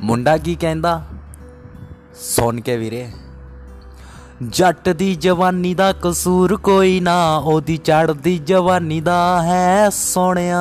ਮੁੰਡਾ ਕੀ ਕਹਿੰਦਾ? ਸੁਣ ਕੇ ਵੀਰੇ। ਜੱਟ ਦੀ ਜਵਾਨੀ ਦਾ ਕਸੂਰ ਕੋਈ ਨਾ, ਉਹਦੀ ਚੜਦੀ ਜਵਾਨੀ ਦਾ ਹੈ ਸੋਹਣਿਆ